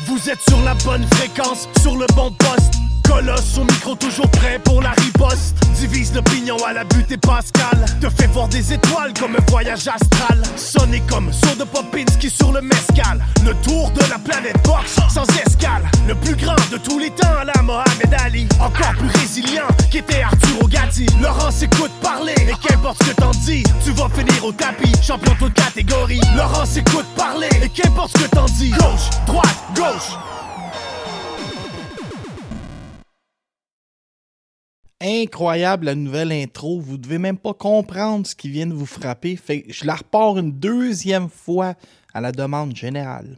Vous êtes sur la bonne fréquence, sur le bon poste. Colosse au micro, toujours prêt pour la riposte. Divise l'opinion à la butte et Pascal. Te fait voir des étoiles comme un voyage astral. Sonné comme saut de Popinski sur le mescal. Le tour de la planète box sans escale. Le plus grand de tous les temps, la Mohamed Ali. Encore plus résilient qu'était Arthur Gatti. Laurent s'écoute parler et qu'importe ce que t'en dis, tu vas finir au tapis. Champion toute catégorie. Laurent s'écoute parler et qu'importe ce que t'en dis. Gauche, droite, gauche. Incroyable la nouvelle intro. Vous devez même pas comprendre ce qui vient de vous frapper. Je la repars une deuxième fois à la demande générale.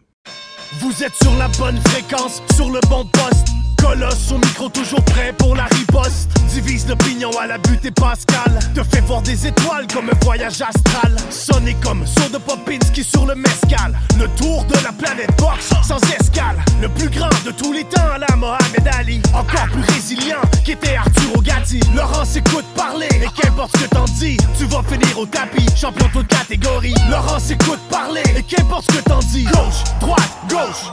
Vous êtes sur la bonne fréquence, sur le bon poste. Colosse au micro, toujours prêt pour la riposte. Divise l'opinion à la butte et Pascal. Te fait voir des étoiles comme un voyage astral. Sonné comme saut de Popinski sur le mescal. Le tour de la planète box sans escale. Le plus grand de tous les temps, la Mohamed Ali. Encore plus résilient qu'était Arthur Gatti. Laurent s'écoute parler et qu'importe ce que t'en dis, tu vas finir au tapis. Champion toute catégorie. Laurent s'écoute parler et qu'importe ce que t'en dis. Gauche, droite, gauche.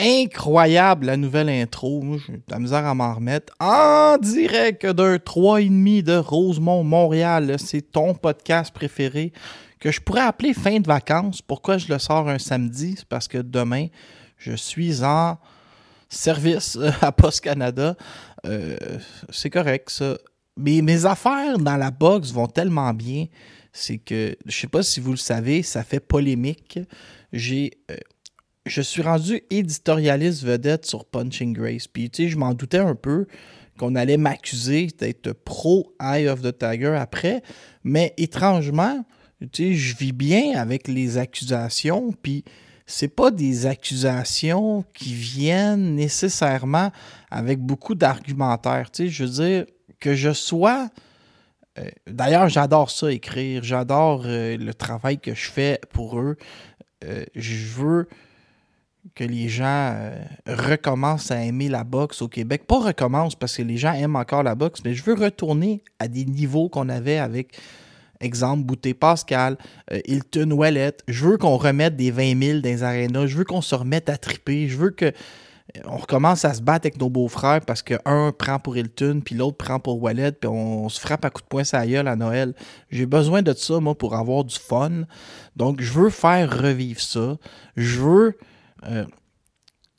Incroyable la nouvelle intro. J'ai de la misère à m'en remettre. En direct d'un 3,5 de Rosemont, Montréal. C'est ton podcast préféré que je pourrais appeler fin de vacances. Pourquoi je le sors un samedi? C'est parce que demain, je suis en service à Post Canada. Euh, c'est correct, ça. Mais mes affaires dans la box vont tellement bien. C'est que, je sais pas si vous le savez, ça fait polémique. J'ai. euh, je suis rendu éditorialiste vedette sur Punching Grace. Puis, tu sais, je m'en doutais un peu qu'on allait m'accuser d'être pro Eye of the Tiger après. Mais étrangement, tu sais, je vis bien avec les accusations. Puis, c'est pas des accusations qui viennent nécessairement avec beaucoup d'argumentaire. Tu sais, je veux dire, que je sois. euh, D'ailleurs, j'adore ça, écrire. J'adore euh, le travail que je fais pour eux. Euh, je veux que les gens euh, recommencent à aimer la boxe au Québec. Pas recommencent parce que les gens aiment encore la boxe, mais je veux retourner à des niveaux qu'on avait avec, exemple, Bouté Pascal, euh, Hilton Wallet. Je veux qu'on remette des 20 000 dans les arénas. Je veux qu'on se remette à triper. Je veux que euh, recommence à se battre avec nos beaux-frères parce que un prend pour Hilton, puis l'autre prend pour Wallet, puis on, se frappe à coups de poing la gueule à Noël. J'ai besoin de ça, moi, pour avoir du fun. Donc, je veux faire revivre ça. Je veux euh,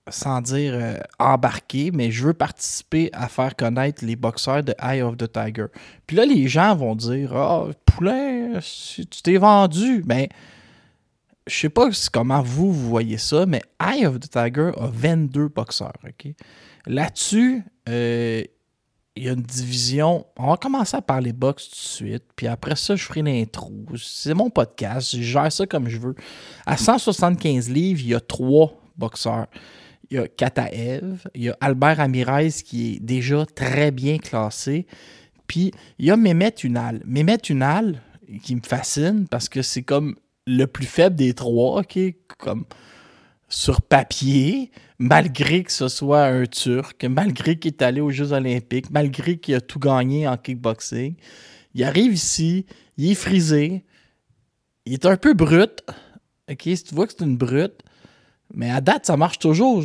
sans dire euh, embarquer, mais je veux participer à faire connaître les boxeurs de Eye of the Tiger. Puis là, les gens vont dire Ah, Poulain, si tu t'es vendu. Mais je sais pas comment vous, vous voyez ça, mais Eye of the Tiger a 22 boxeurs. ok? Là-dessus, euh, il y a une division. On va commencer à parler boxe tout de suite. Puis après ça, je ferai l'intro. C'est mon podcast. Je gère ça comme je veux. À 175 livres, il y a trois boxeurs. Il y a Kataev, il y a Albert Amirez qui est déjà très bien classé. Puis il y a Mehmet Unal. Mehmet Unal, qui me fascine parce que c'est comme le plus faible des trois, ok? Comme sur papier, malgré que ce soit un Turc, malgré qu'il est allé aux Jeux Olympiques, malgré qu'il a tout gagné en kickboxing. Il arrive ici, il est frisé, il est un peu brut. Ok, si tu vois que c'est une brute, mais à date, ça marche toujours.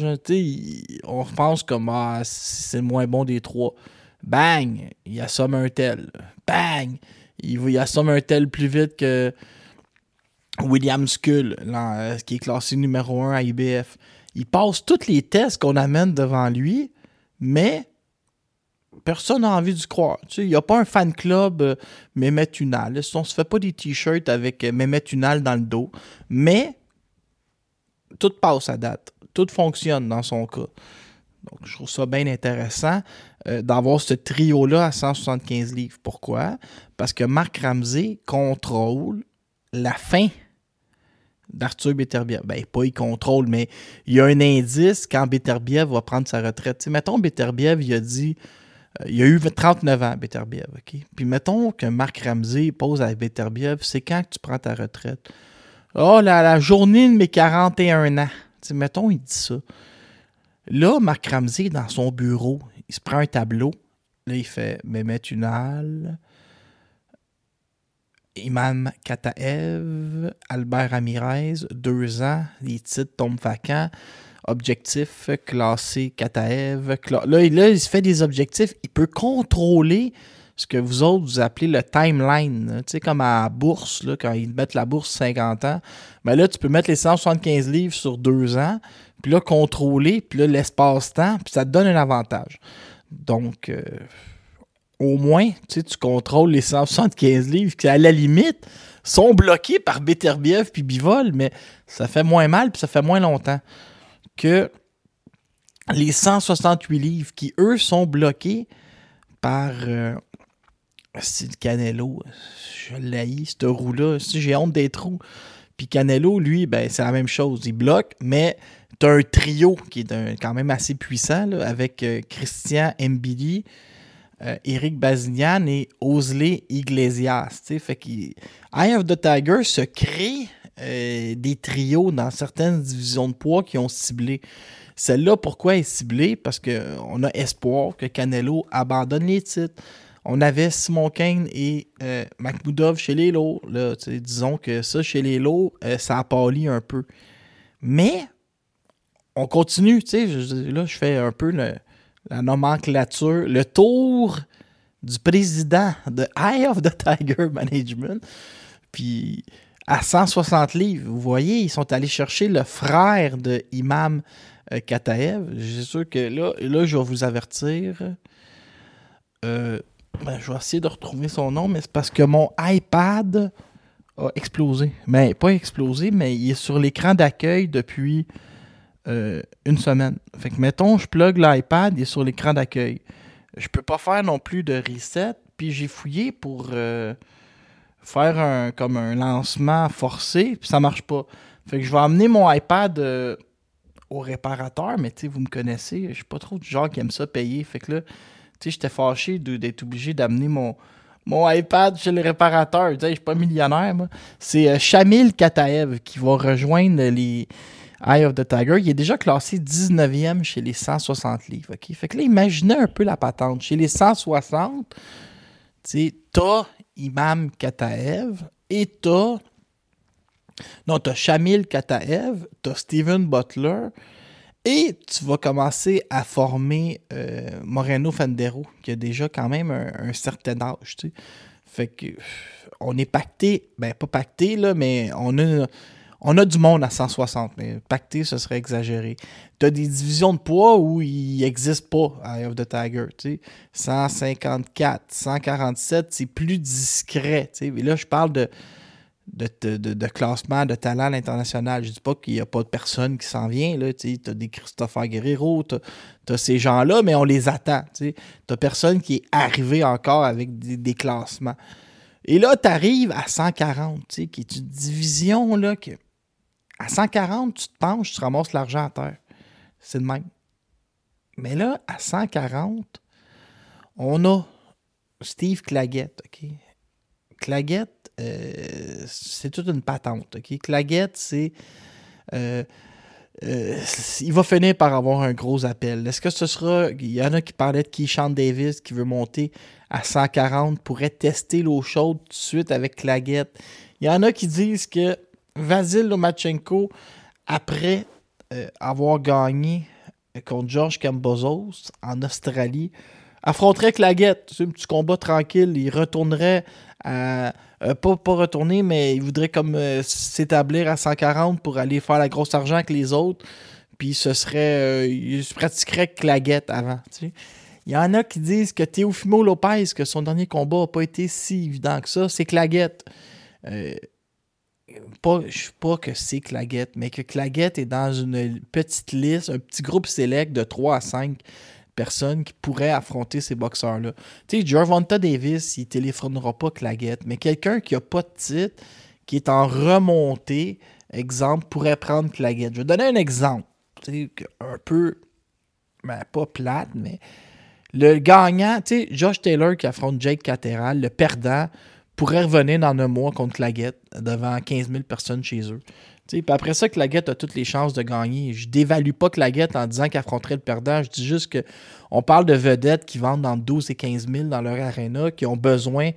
on pense comme ah, c'est le moins bon des trois. Bang, il assomme un tel. Bang, il, il assomme un tel plus vite que William Skull, euh, qui est classé numéro 1 à IBF. Il passe tous les tests qu'on amène devant lui, mais personne n'a envie d'y croire. Tu sais, il n'y a pas un fan club euh, Mehmet Unal. On se fait pas des t-shirts avec euh, Mehmet Unal dans le dos, mais tout passe à date. Tout fonctionne dans son cas. Donc, je trouve ça bien intéressant euh, d'avoir ce trio-là à 175 livres. Pourquoi? Parce que Marc Ramsey contrôle la fin d'Arthur Beterbiev. Ben, pas il contrôle, mais il y a un indice quand Beterbiev va prendre sa retraite. Mettons, Beterbiev, il a dit... euh, il a eu 39 ans, Beterbiev? Puis mettons que Marc Ramsey pose à Beterbiev, c'est quand que tu prends ta retraite? Oh, la, la journée de mes 41 ans. Mettons, il dit ça. Là, Marc Ramsey, dans son bureau, il se prend un tableau. Là, il fait Mehmet Unal, Imam Kataev, Albert Ramirez, deux ans, les titres tombent vacants. Objectif classé Kataev. Là, là, il se fait des objectifs. Il peut contrôler ce que vous autres vous appelez le timeline. Tu sais, comme à la bourse, là, quand ils mettent la bourse 50 ans. Mais là, tu peux mettre les 175 livres sur deux ans, puis là, contrôler, puis là, l'espace-temps, puis ça te donne un avantage. Donc, euh, au moins, tu sais, tu contrôles les 175 livres qui, à la limite, sont bloqués par Beterbiev puis Bivol, mais ça fait moins mal puis ça fait moins longtemps que les 168 livres qui, eux, sont bloqués par euh, c'est le Canelo. Je l'haïs, ce roue-là. J'ai honte des trous. Puis Canelo, lui, ben, c'est la même chose. Il bloque, mais tu un trio qui est quand même assez puissant avec euh, Christian Mbidi, euh, Eric et Osley Iglesias. Fait Eye of the Tiger se crée euh, des trios dans certaines divisions de poids qui ont ciblé. Celle-là, pourquoi est ciblée? Parce qu'on a espoir que Canelo abandonne les titres. On avait Simon Kane et euh, chez les lots. disons que ça, chez les lots, euh, ça a pâli un peu. Mais on continue. là, je fais un peu la nomenclature. Le tour du président de Eye of the Tiger Management. Puis à 160 livres, vous voyez, ils sont allés chercher le frère de Imam euh, Kataev. J'ai sûr que là, là, je vais vous avertir. Euh, ben, je vais essayer de retrouver son nom, mais c'est parce que mon iPad a explosé. Mais pas explosé, mais il est sur l'écran d'accueil depuis euh, une semaine. Fait que mettons, je plug l'iPad, il est sur l'écran d'accueil. Je peux pas faire non plus de reset. Puis j'ai fouillé pour euh, faire un comme un lancement forcé, puis ça marche pas. Fait que je vais amener mon iPad euh, au réparateur, mais tu vous me connaissez, je suis pas trop du genre qui aime ça payer. Fait que là, tu sais, j'étais fâché d'être obligé d'amener mon, mon iPad chez le réparateur. Je suis pas millionnaire, moi. C'est Shamil Kataev qui va rejoindre les Eye of the Tiger. Il est déjà classé 19e chez les 160 livres. Fait que là, imaginez un peu la patente. Chez les 160, tu sais, t'as Imam Kataev et t'as. Non, t'as Shamil Kataev, t'as Steven Butler, et tu vas commencer à former euh, Moreno Fendero, qui a déjà quand même un, certain âge. Fait que on est pacté, ben pas pacté, là, mais on a, on a du monde à 160. Mais pacté, ce serait exagéré. Tu as des divisions de poids où il n'existe pas Eye of the Tiger. Tu sais. 154, 147, c'est plus discret. Tu sais. Et là, je parle de de, classement de talent à l'international. Je dis pas qu'il n'y a pas de personne qui s'en vient. Tu as des Christopher Guerrero, tu as, ces gens-là, mais on les attend. Tu n'as personne qui est arrivé encore avec des, classements. Et là, tu arrives à 140, qui est une division là, que à 140, tu te penches, tu ramasses l'argent à terre. C'est le même. Mais là, à 140, on a Steve Claggett. OK? Claggett, euh, c'est toute une patente. OK? Claguette, c'est. Euh, euh, il va finir par avoir un gros appel. Est-ce que ce sera. Il y en a qui parlaient de Keyshawn Davis qui veut monter à 140, pourrait tester l'eau chaude tout de suite avec Claguette. Il y en a qui disent que Vasil Lomachenko, après avoir gagné contre George Cambozos en Australie, affronterait Claguette. C'est un petit combat tranquille. Il retournerait à euh, pas, pas retourner, mais il voudrait comme euh, s'établir à 140 pour aller faire la grosse argent avec les autres. Puis ce serait. Euh, il se pratiquerait claguette avant. Il y en a qui disent que Teofimo Lopez, que son dernier combat n'a pas été si évident que ça, c'est claguette. Pas, je pas que c'est Claguette, mais que Claguette est dans une petite liste, un petit groupe select de 3 à 5 personne qui pourrait affronter ces boxeurs-là. Tu sais, Gervonta Davis, il téléphonera pas Claguette, mais quelqu'un qui a pas de titre, qui est en remontée, exemple, pourrait prendre Claguette. Je vais donner un exemple, tu sais, un peu, ben, pas plate, mais le gagnant, tu sais, Josh Taylor qui affronte Jake Cateral, le perdant, pourrait revenir dans un mois contre Claguette devant 15 000 personnes chez eux. Puis après ça, Claguette a toutes les chances de gagner. Je dévalue pas Claguette en disant qu'il affronterait le perdant. Je dis juste qu'on parle de vedettes qui vendent dans 12 et 15 000 dans leur arena, qui ont besoin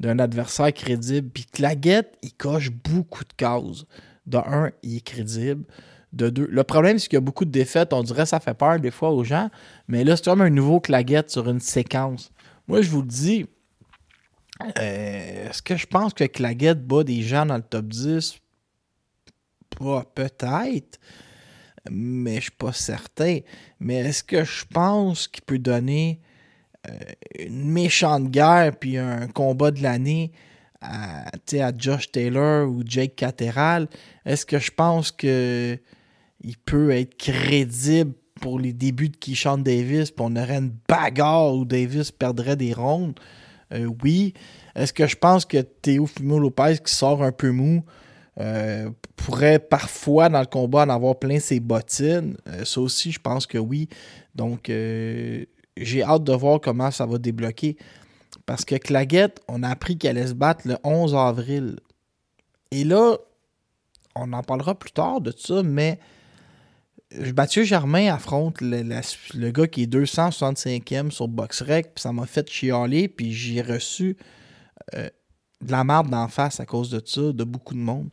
d'un adversaire crédible. Puis Claguette, il coche beaucoup de cases. De un, il est crédible. De deux, le problème, c'est qu'il y a beaucoup de défaites. On dirait que ça fait peur des fois aux gens. Mais là, c'est comme un nouveau Claguette sur une séquence. Moi, je vous le dis, euh, est-ce que je pense que Claguette bat des gens dans le top 10? peut-être, mais je suis pas certain. Mais est-ce que je pense qu'il peut donner euh, une méchante guerre puis un combat de l'année à, à Josh Taylor ou Jake Cateral? Est-ce que je pense que il peut être crédible pour les débuts de Keyshawn Davis, puis on aurait une bagarre où Davis perdrait des rondes? Euh, oui. Est-ce que je pense que Théo Fimo Lopez, qui sort un peu mou, euh, pourrait parfois dans le combat en avoir plein ses bottines? ça aussi, je pense que oui. Donc, j'ai hâte de voir comment ça va débloquer. Parce que Claguette, on a appris qu'elle allait se battre le 11 avril. Et là, on en parlera plus tard de ça, mais Mathieu Germain affronte le, gars qui est 265e sur BoxRec, puis ça m'a fait chialer, puis j'ai reçu euh, de la merde d'en face à cause de ça, de beaucoup de monde.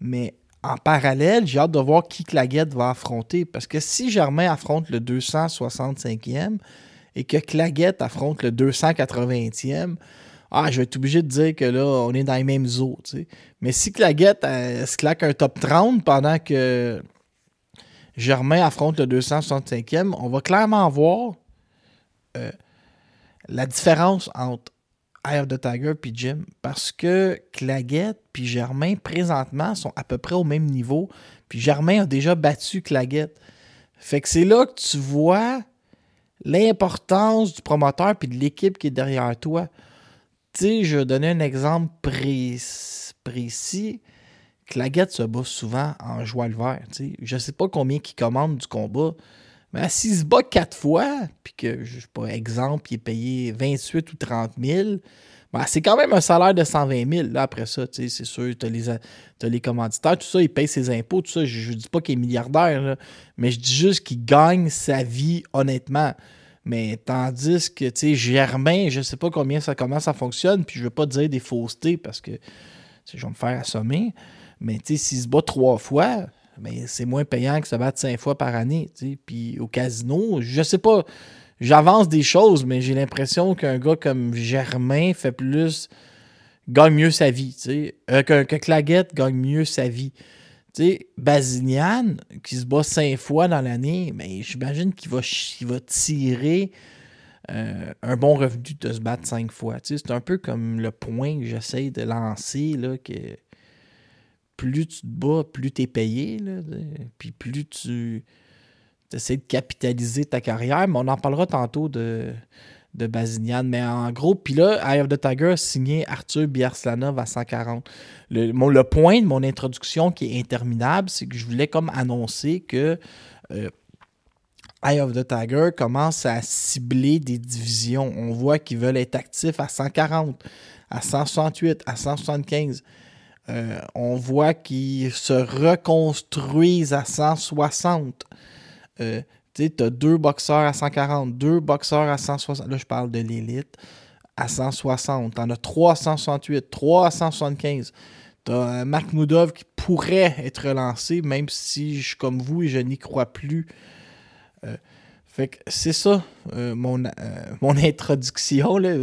Mais en parallèle, j'ai hâte de voir qui Claguette va affronter, parce que si Germain affronte le 265e, et que Claguette affronte le 280e, ah, je vais être obligé de dire que là, on est dans les mêmes eaux. Mais si Claguette se claque un top 30 pendant que Germain affronte le 265e, on va clairement voir euh, la différence entre Eye of the Tiger puis Jim. Parce que Claguette puis Germain, présentement, sont à peu près au même niveau. Puis Germain a déjà battu Claguette. Fait que c'est là que tu vois l'importance du promoteur puis de l'équipe qui est derrière toi. Je vais donner un exemple précis. Claguette se bat souvent en joie le vert. sais. Je sais pas combien qui commande du combat, mais s'il se bat quatre fois, puis que, je sais pas, exemple, il est payé 28 ou 30 000, ben, c'est quand même un salaire de 120 000. Là, après ça, c'est sûr, tu as, as, les commanditaires, tout ça, il paye ses impôts, tout ça. Je ne dis pas qu'il est milliardaire, mais je dis juste qu'il gagne sa vie honnêtement. Mais tandis que, tu sais, Germain, je sais pas combien ça, comment ça fonctionne, puis je veux pas dire des faussetés parce que je vais me faire assommer. Mais, s'il se bat trois fois, c'est moins payant que se battre cinq fois par année. Puis au casino, je sais pas, j'avance des choses, mais j'ai l'impression qu'un gars comme Germain fait plus, gagne mieux sa vie. Euh, que Claguette gagne mieux sa vie. Sais, Bazinian, qui se bat cinq fois dans l'année, mais j'imagine qu'il va, va tirer euh, un bon revenu de se battre cinq fois. C'est un peu comme le point que j'essaie de lancer, là, que plus tu te bats, plus tu es payé, puis plus tu essaies de capitaliser ta carrière, mais on en parlera tantôt de, de. Mais en gros, puis là, Eye of the Tiger a signé Arthur Biarslanov à 140. Le, le, point de mon introduction qui est interminable, c'est que je voulais comme annoncer que euh, Eye of the Tiger commence à cibler des divisions. On voit qu'ils veulent être actifs à 140, à 168, à 175. Euh, on voit qu'ils se reconstruisent à 160. Euh, tu as deux boxeurs à 140, deux boxeurs à 160. Là, je parle de l'élite. À 160. T'en as 368, 375. T'as as Mark Moudov qui pourrait être relancé, même si je comme vous et je n'y crois plus. Euh, fait que c'est ça, euh, mon, euh, mon introduction. Là.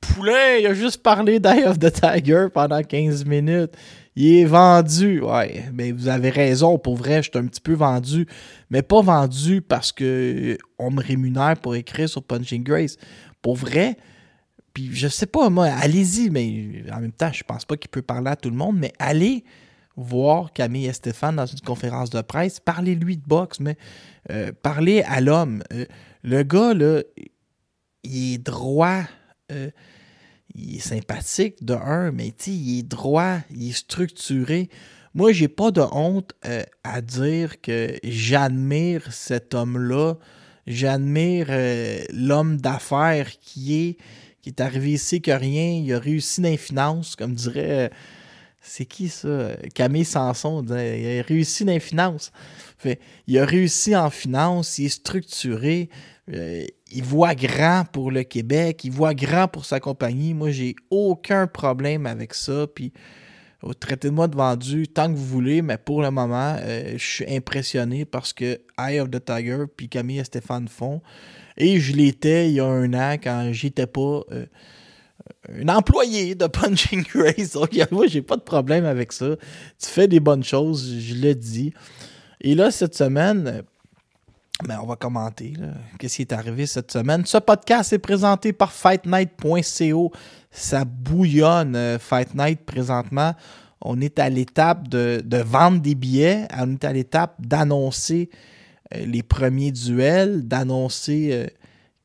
Poulain, il a juste parlé d'Eye of the Tiger pendant 15 minutes. Il est vendu. Ouais, mais vous avez raison. Pour vrai, je suis un petit peu vendu. Mais pas vendu parce que on me rémunère pour écrire sur Punching Grace. Pour vrai, puis je sais pas, moi, allez-y, mais en même temps, je pense pas qu'il peut parler à tout le monde, mais allez voir Camille et Stéphane dans une conférence de presse, parlez-lui de boxe, mais euh, parlez à l'homme. Euh, le gars, là, il est droit. Euh, il est sympathique de un, mais il est droit, il est structuré. Moi, j'ai pas de honte euh, à dire que j'admire cet homme-là. J'admire euh, l'homme d'affaires qui est, qui est arrivé ici que rien. Il a réussi dans les finances, comme dirait c'est qui ça? Camille Sanson, il a réussi dans les finances. Il a réussi en finance, il est structuré, euh, il voit grand pour le Québec, il voit grand pour sa compagnie. Moi, j'ai aucun problème avec ça. Puis, traitez-moi de vendu tant que vous voulez, mais pour le moment, euh, je suis impressionné parce que Eye of the Tiger puis Camille et Stéphane font. Et je l'étais il y a un an quand j'étais pas. Euh, un employé de Punching Grace. Donc, moi, j'ai pas de problème avec ça. Tu fais des bonnes choses, je le dis. Et là, cette semaine, ben, on va commenter. Qu'est-ce qui est arrivé cette semaine? Ce podcast est présenté par FightNight.co. Ça bouillonne euh, Fight Night présentement. On est à l'étape de, vendre des billets. On est à l'étape d'annoncer euh, les premiers duels, d'annoncer euh,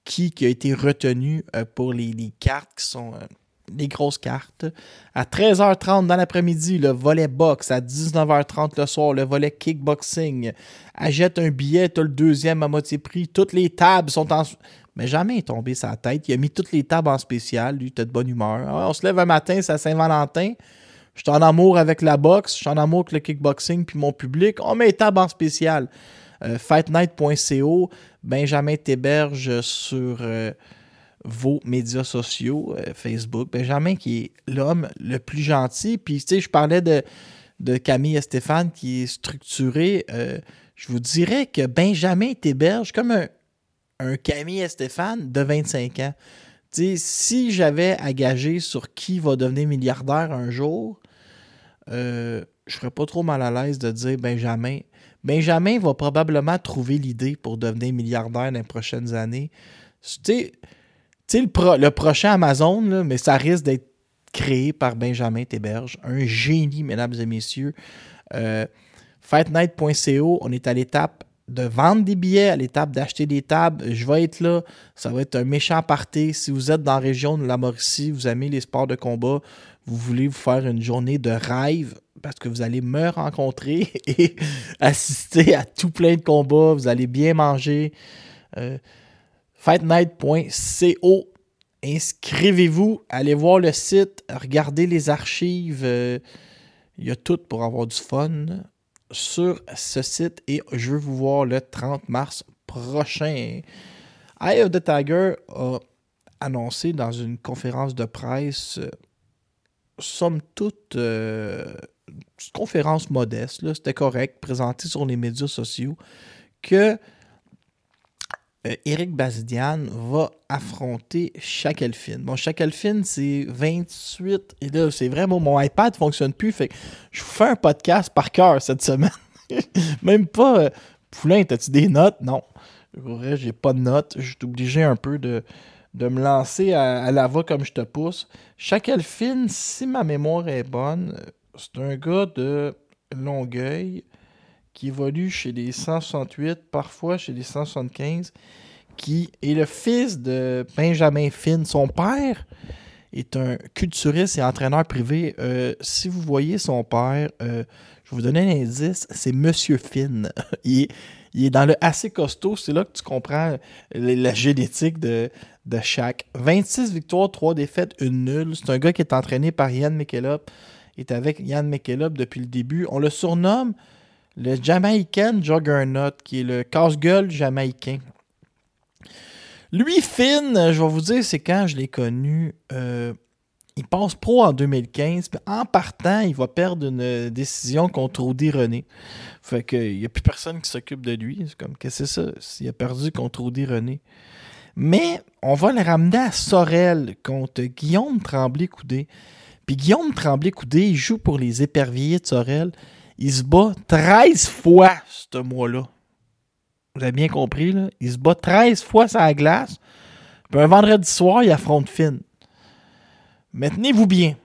qui, a été retenu euh, pour les, cartes qui sont les grosses cartes. À 13h30 dans l'après-midi, le volet box. À 19h30 le soir, le volet kickboxing. Achète un billet, tu as le deuxième à moitié prix. Toutes les tables sont en. Mais jamais il est tombé sa tête. Il a mis toutes les tables en spécial. Lui, t'es de bonne humeur. Ah, on se lève un matin, c'est à Saint-Valentin. Je suis en amour avec la boxe, je suis en amour avec le kickboxing puis mon public. On met les tables en spécial. Euh, fightnight.co, Benjamin Théberge sur euh, vos médias sociaux, euh, Facebook. Benjamin qui est l'homme le plus gentil. Puis, tu sais, je parlais de, Camille et Stéphane qui est structuré. je vous dirais que Benjamin Théberge, comme un, Camille et Stéphane de 25 ans. sais, si j'avais à gager sur qui va devenir milliardaire un jour, je je serais pas trop mal à l'aise de dire Benjamin. Benjamin va probablement trouver l'idée pour devenir milliardaire dans les prochaines années. Tu sais, le, prochain Amazon, mais ça risque d'être créé par Benjamin Théberge, un génie, mesdames et messieurs. Euh, Fightnight.co, on est à l'étape de vendre des billets, à l'étape d'acheter des tables. Je vais être là. Ça va être un méchant party. Si vous êtes dans la région de la Mauricie, vous aimez les sports de combat, vous voulez vous faire une journée de rêve, parce que vous allez me rencontrer et assister à tout plein de combats. Vous allez bien manger. Euh, fightnight.co. Inscrivez-vous, allez voir le site, regardez les archives. Euh, il y a tout pour avoir du fun sur ce site et je veux vous voir le 30 mars prochain. Eye of the Tiger a annoncé dans une conférence de presse, euh, somme toute, conférence modeste, c'était correct, présenté sur les médias sociaux, que Eric euh, Bazidian va affronter Shakelfin. Bon, Shakelfin, c'est 28. Et là, c'est vraiment, mon iPad ne fonctionne plus. Je vous fais un podcast par cœur cette semaine. Même pas. Euh, Poulain, as-tu des notes? Non. Vrai, j'ai pas de notes. Je suis obligé un peu de, me lancer à, la voix comme je te pousse. Shakelfin, si ma mémoire est bonne, c'est un gars de Longueuil qui évolue chez les 168, parfois chez les 175, qui est le fils de Benjamin Finn. Son père est un culturiste et entraîneur privé. Euh, si vous voyez son père, euh, je vais vous donner un indice, c'est Monsieur Finn. il, est, dans le assez costaud, c'est là que tu comprends la, génétique de, de chaque. 26 victoires, 3 défaites, une nulle. C'est un gars qui est entraîné par Yann Mikelop est avec Yann McKillop depuis le début. On le surnomme le Jamaican Juggernaut, qui est le casse-gueule jamaïcain. Lui, Finn, je vais vous dire, c'est quand je l'ai connu. Euh, il passe pro en 2015. Puis en partant, il va perdre une décision contre Audi René. Fait qu'il n'y a plus personne qui s'occupe de lui. C'est comme, qu'est-ce que c'est ça? Il a perdu contre Audi René. Mais on va le ramener à Sorel contre Guillaume Tremblay-Coudé. Puis Guillaume Tremblay-Coudé, il joue pour les éperviers de Sorel. Il se bat 13 fois ce mois-là. Vous avez bien compris, là? Il se bat 13 fois sur la glace. Puis un vendredi soir, il affronte Finn. Mais tenez-vous bien.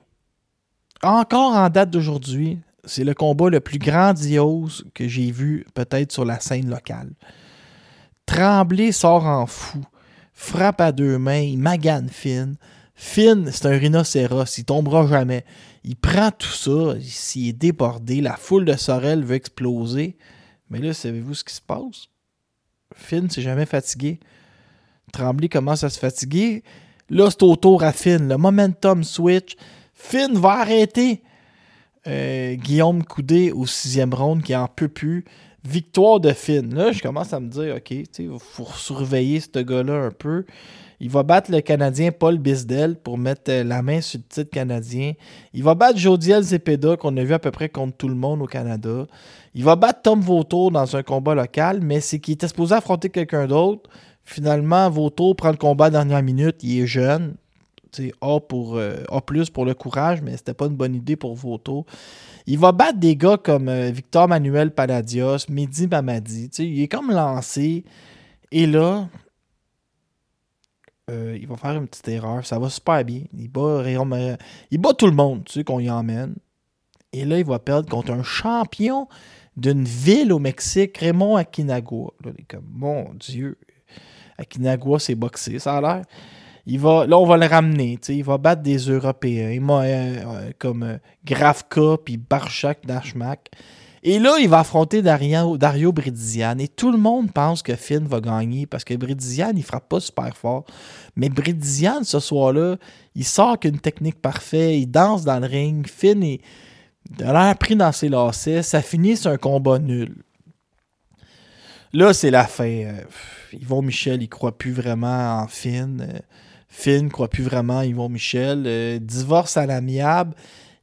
Encore en date d'aujourd'hui, c'est le combat le plus grandiose que j'ai vu peut-être sur la scène locale. Tremblay sort en fou, frappe à deux mains, il magane Finn. Finn, c'est un rhinocéros, il tombera jamais. Il prend tout ça, s'il est débordé, la foule de Sorel veut exploser. Mais là, savez-vous ce qui se passe? Finn s'est jamais fatigué. Tremblay commence à se fatiguer. Là, c'est au tour à Finn. Le momentum switch. Finn va arrêter Euh, Guillaume Coudé au sixième round qui en peut plus. Victoire de Finn. Là, je commence à me dire, OK, il faut surveiller ce gars-là un peu. Il va battre le Canadien Paul Bisdel pour mettre euh, la main sur le titre canadien. Il va battre Jodiel Zepeda, qu'on a vu à peu près contre tout le monde au Canada. Il va battre Tom Vautour dans un combat local, mais c'est qu'il était supposé affronter quelqu'un d'autre. Finalement, Vautour prend le combat à la dernière minute. Il est jeune. A pour euh, A pour le courage, mais c'était pas une bonne idée pour Vautour. Il va battre des gars comme euh, Victor Manuel Palladios, Mehdi Mamadi. Il est comme lancé. Et là, euh, il va faire une petite erreur. Ça va super bien. Il bat, il bat tout le monde, tu sais, qu'on y emmène. Et là, il va perdre contre un champion d'une ville au Mexique, Raymond Akinagua. Là, il est comme, mon Dieu, Akinagua, c'est boxé, ça a l'air. Il va, là, on va le ramener. Il va battre des Européens euh, euh, comme euh, Grafka puis Barchak Dashmak. Et là, il va affronter Dario, Dario. Et tout le monde pense que Finn va gagner parce que Bridizian, il frappe pas super fort. Mais Bridizian, ce soir-là, il sort qu'une technique parfaite. Il danse dans le ring. Finn est, a l'air pris dans ses lacets. Ça finit sur un combat nul. Là, c'est la fin. Yvon Michel, il croit plus vraiment en Finn. Finn croit plus vraiment Yvon Michel. Euh, divorce à l'amiable.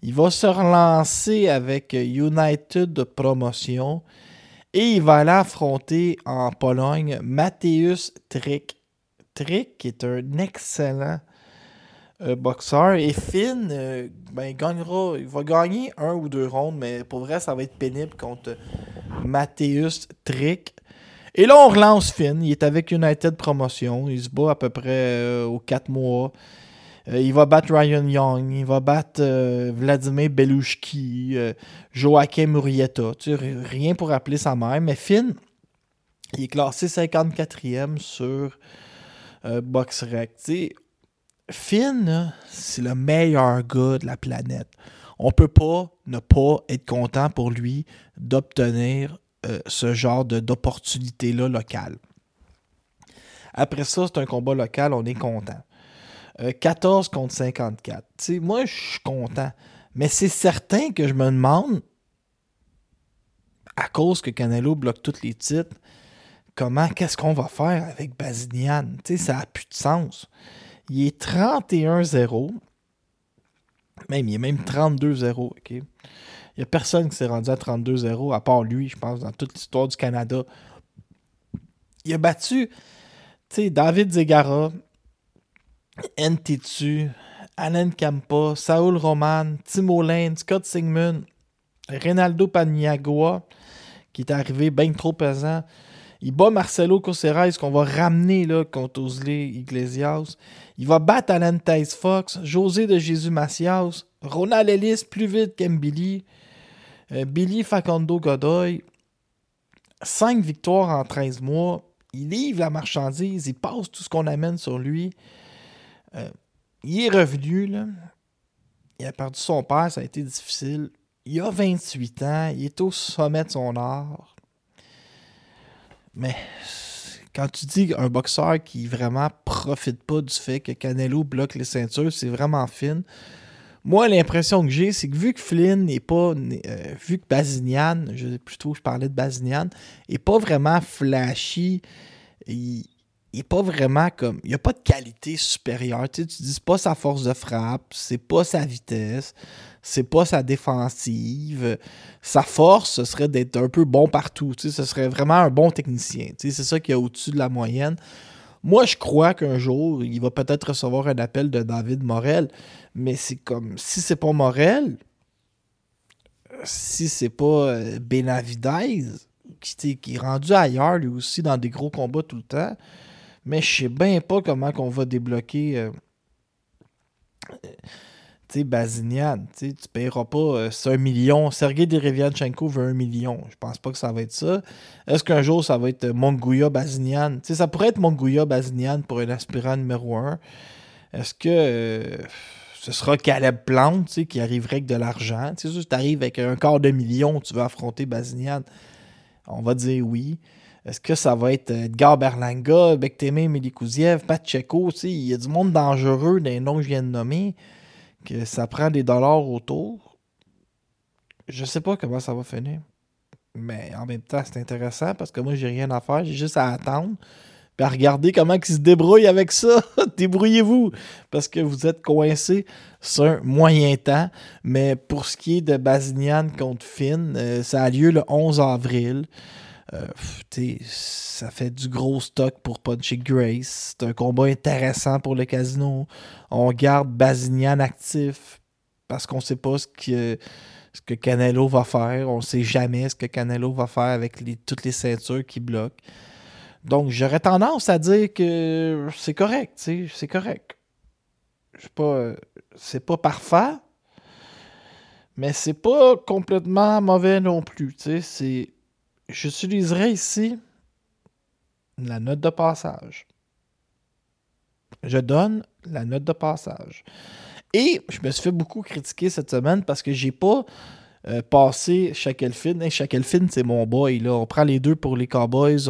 Il va se relancer avec United promotion. Et il va aller affronter en Pologne Mateusz Trick. Trick qui est un excellent euh, boxeur. Et Finn, euh, ben, il va gagner un ou deux rondes, mais pour vrai, ça va être pénible contre Mateusz Trick. Et là, on relance Finn. Il est avec United Promotion. Il se bat à peu près euh, aux 4 mois. Euh, il va battre Ryan Young. Il va battre euh, Vladimir Belushki, Joaquin Murrieta. Tu rien pour appeler sa mère. Mais Finn, il est classé 54e sur BoxRec. Finn, c'est le meilleur gars de la planète. On peut pas ne pas être content pour lui d'obtenir euh, ce genre d'opportunité-là locale. Après ça, c'est un combat local, on est content. 14 euh, contre 54. moi, je suis content. Mais c'est certain que je me demande, à cause que Canelo bloque tous les titres, comment, qu'est-ce qu'on va faire avec Bazinian? ça n'a plus de sens. Il est 31-0. Même, il est même 32-0. OK? Il n'y a personne qui s'est rendu à 32-0, à part lui, je pense, dans toute l'histoire du Canada. Il a battu David Zegara, Ntitu, Alan Campa, Saul Roman, Timo Lane, Scott Sigmund, Reynaldo Paniagua, qui est arrivé bien trop pesant. Il bat Marcelo Coceres qu'on va ramener là, contre Osley Iglesias? Il va battre Alan Tice Fox, José de Jésus Macias, Ronald Ellis plus vite qu'Embili. Euh, Billy Facundo Godoy, 5 victoires en 13 mois. Il livre la marchandise, il passe tout ce qu'on amène sur lui. Euh, il est revenu, là. Il a perdu son père, ça a été difficile. Il a 28 ans, il est au sommet de son art. Mais quand tu dis un boxeur qui vraiment profite pas du fait que Canelo bloque les ceintures, c'est vraiment fine. Moi, l'impression que j'ai, c'est que vu que Flynn n'est pas. Euh, vu que Bazinian, je, plutôt je parlais de Bazinian, n'est pas vraiment flashy, il n'est pas vraiment comme. Il n'y a pas de qualité supérieure. Tu, sais, tu dis pas sa force de frappe, c'est pas sa vitesse, c'est pas sa défensive. Sa force, ce serait d'être un peu bon partout. Tu sais, ce serait vraiment un bon technicien. Tu sais, c'est ça qui est au-dessus de la moyenne. Moi, je crois qu'un jour, il va peut-être recevoir un appel de David Morel, mais c'est comme si c'est pas Morel, si c'est pas euh, Benavidez, qui, qui est rendu ailleurs lui aussi dans des gros combats tout le temps, mais je sais bien pas comment qu'on va débloquer. Euh, tu sais, Bazinian, tu paieras pas euh, c'est un million. Sergei Derevianchenko veut un million. Je pense pas que ça va être ça. Est-ce qu'un jour ça va être Monguya Bazinian? Tu ça pourrait être Monguya Bazinian pour un aspirant numéro un. Est-ce que euh, ce sera Caleb Plante qui arriverait avec de l'argent? Tu sais, si tu arrives avec un quart de million, tu veux affronter Bazinian, on va dire oui. Est-ce que ça va être Edgar Berlanga, Bekteme Milikouziev, Pacheco? Il y a du monde dangereux dans les noms que je viens de nommer que ça prend des dollars autour. je sais pas comment ça va finir. Mais en même temps, c'est intéressant parce que moi, j'ai rien à faire. J'ai juste à attendre. Puis à regarder comment ils se débrouillent avec ça. Débrouillez-vous. Parce que vous êtes coincé sur un moyen temps. Mais pour ce qui est de Basinian contre Finn, euh, ça a lieu le 11 avril. Euh, ça fait du gros stock pour Punchy Grace. C'est un combat intéressant pour le casino. On garde Basinian actif parce qu'on sait pas ce que, ce Canelo va faire. On sait jamais ce que Canelo va faire avec toutes les ceintures qui bloquent. Donc, j'aurais tendance à dire que c'est correct, c'est correct. Pas, c'est pas parfait, mais c'est pas complètement mauvais non plus, c'est j'utiliserai ici la note de passage. Je donne la note de passage. Et je me suis fait beaucoup critiquer cette semaine parce que j'ai pas euh, passé Shackleton. Hey, c'est mon boy. Là. On prend les deux pour les Cowboys.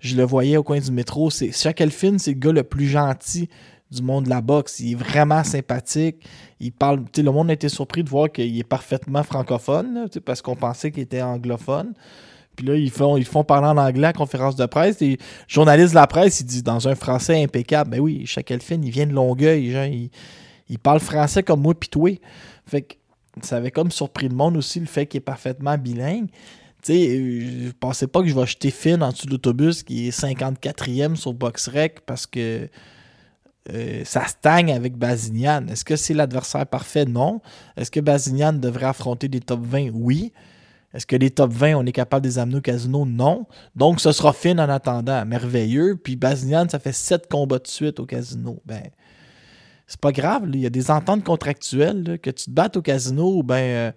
Je le voyais au coin du métro. Shackleton, c'est le gars le plus gentil du monde de la boxe. Il est vraiment sympathique. Il parle. Le monde a été surpris de voir qu'il est parfaitement francophone parce qu'on pensait qu'il était anglophone. Puis là, ils font, font parler en anglais à conférence de presse. Les journalistes de la presse, ils disent dans un français impeccable. Ben oui, Shackleton, il vient de Longueuil. il, parle français comme moi, pis toi. Fait que ça avait comme surpris le monde aussi le fait qu'il est parfaitement bilingue. Tu sais, je pensais pas que je vais jeter Finn en dessous de l'autobus qui est 54e sur BoxRec parce que euh, ça stagne avec Bazinian. Est-ce que c'est l'adversaire parfait? Non. Est-ce que Bazinian devrait affronter des top 20? Oui. Est-ce que les top 20, on est capable de les amener au casino? Non. Donc, ce sera Finn en attendant. Merveilleux. Puis Bazinian, ça fait 7 combats de suite au casino. Ben, c'est pas grave. Il y a des ententes contractuelles. que tu te battes au casino ben, euh,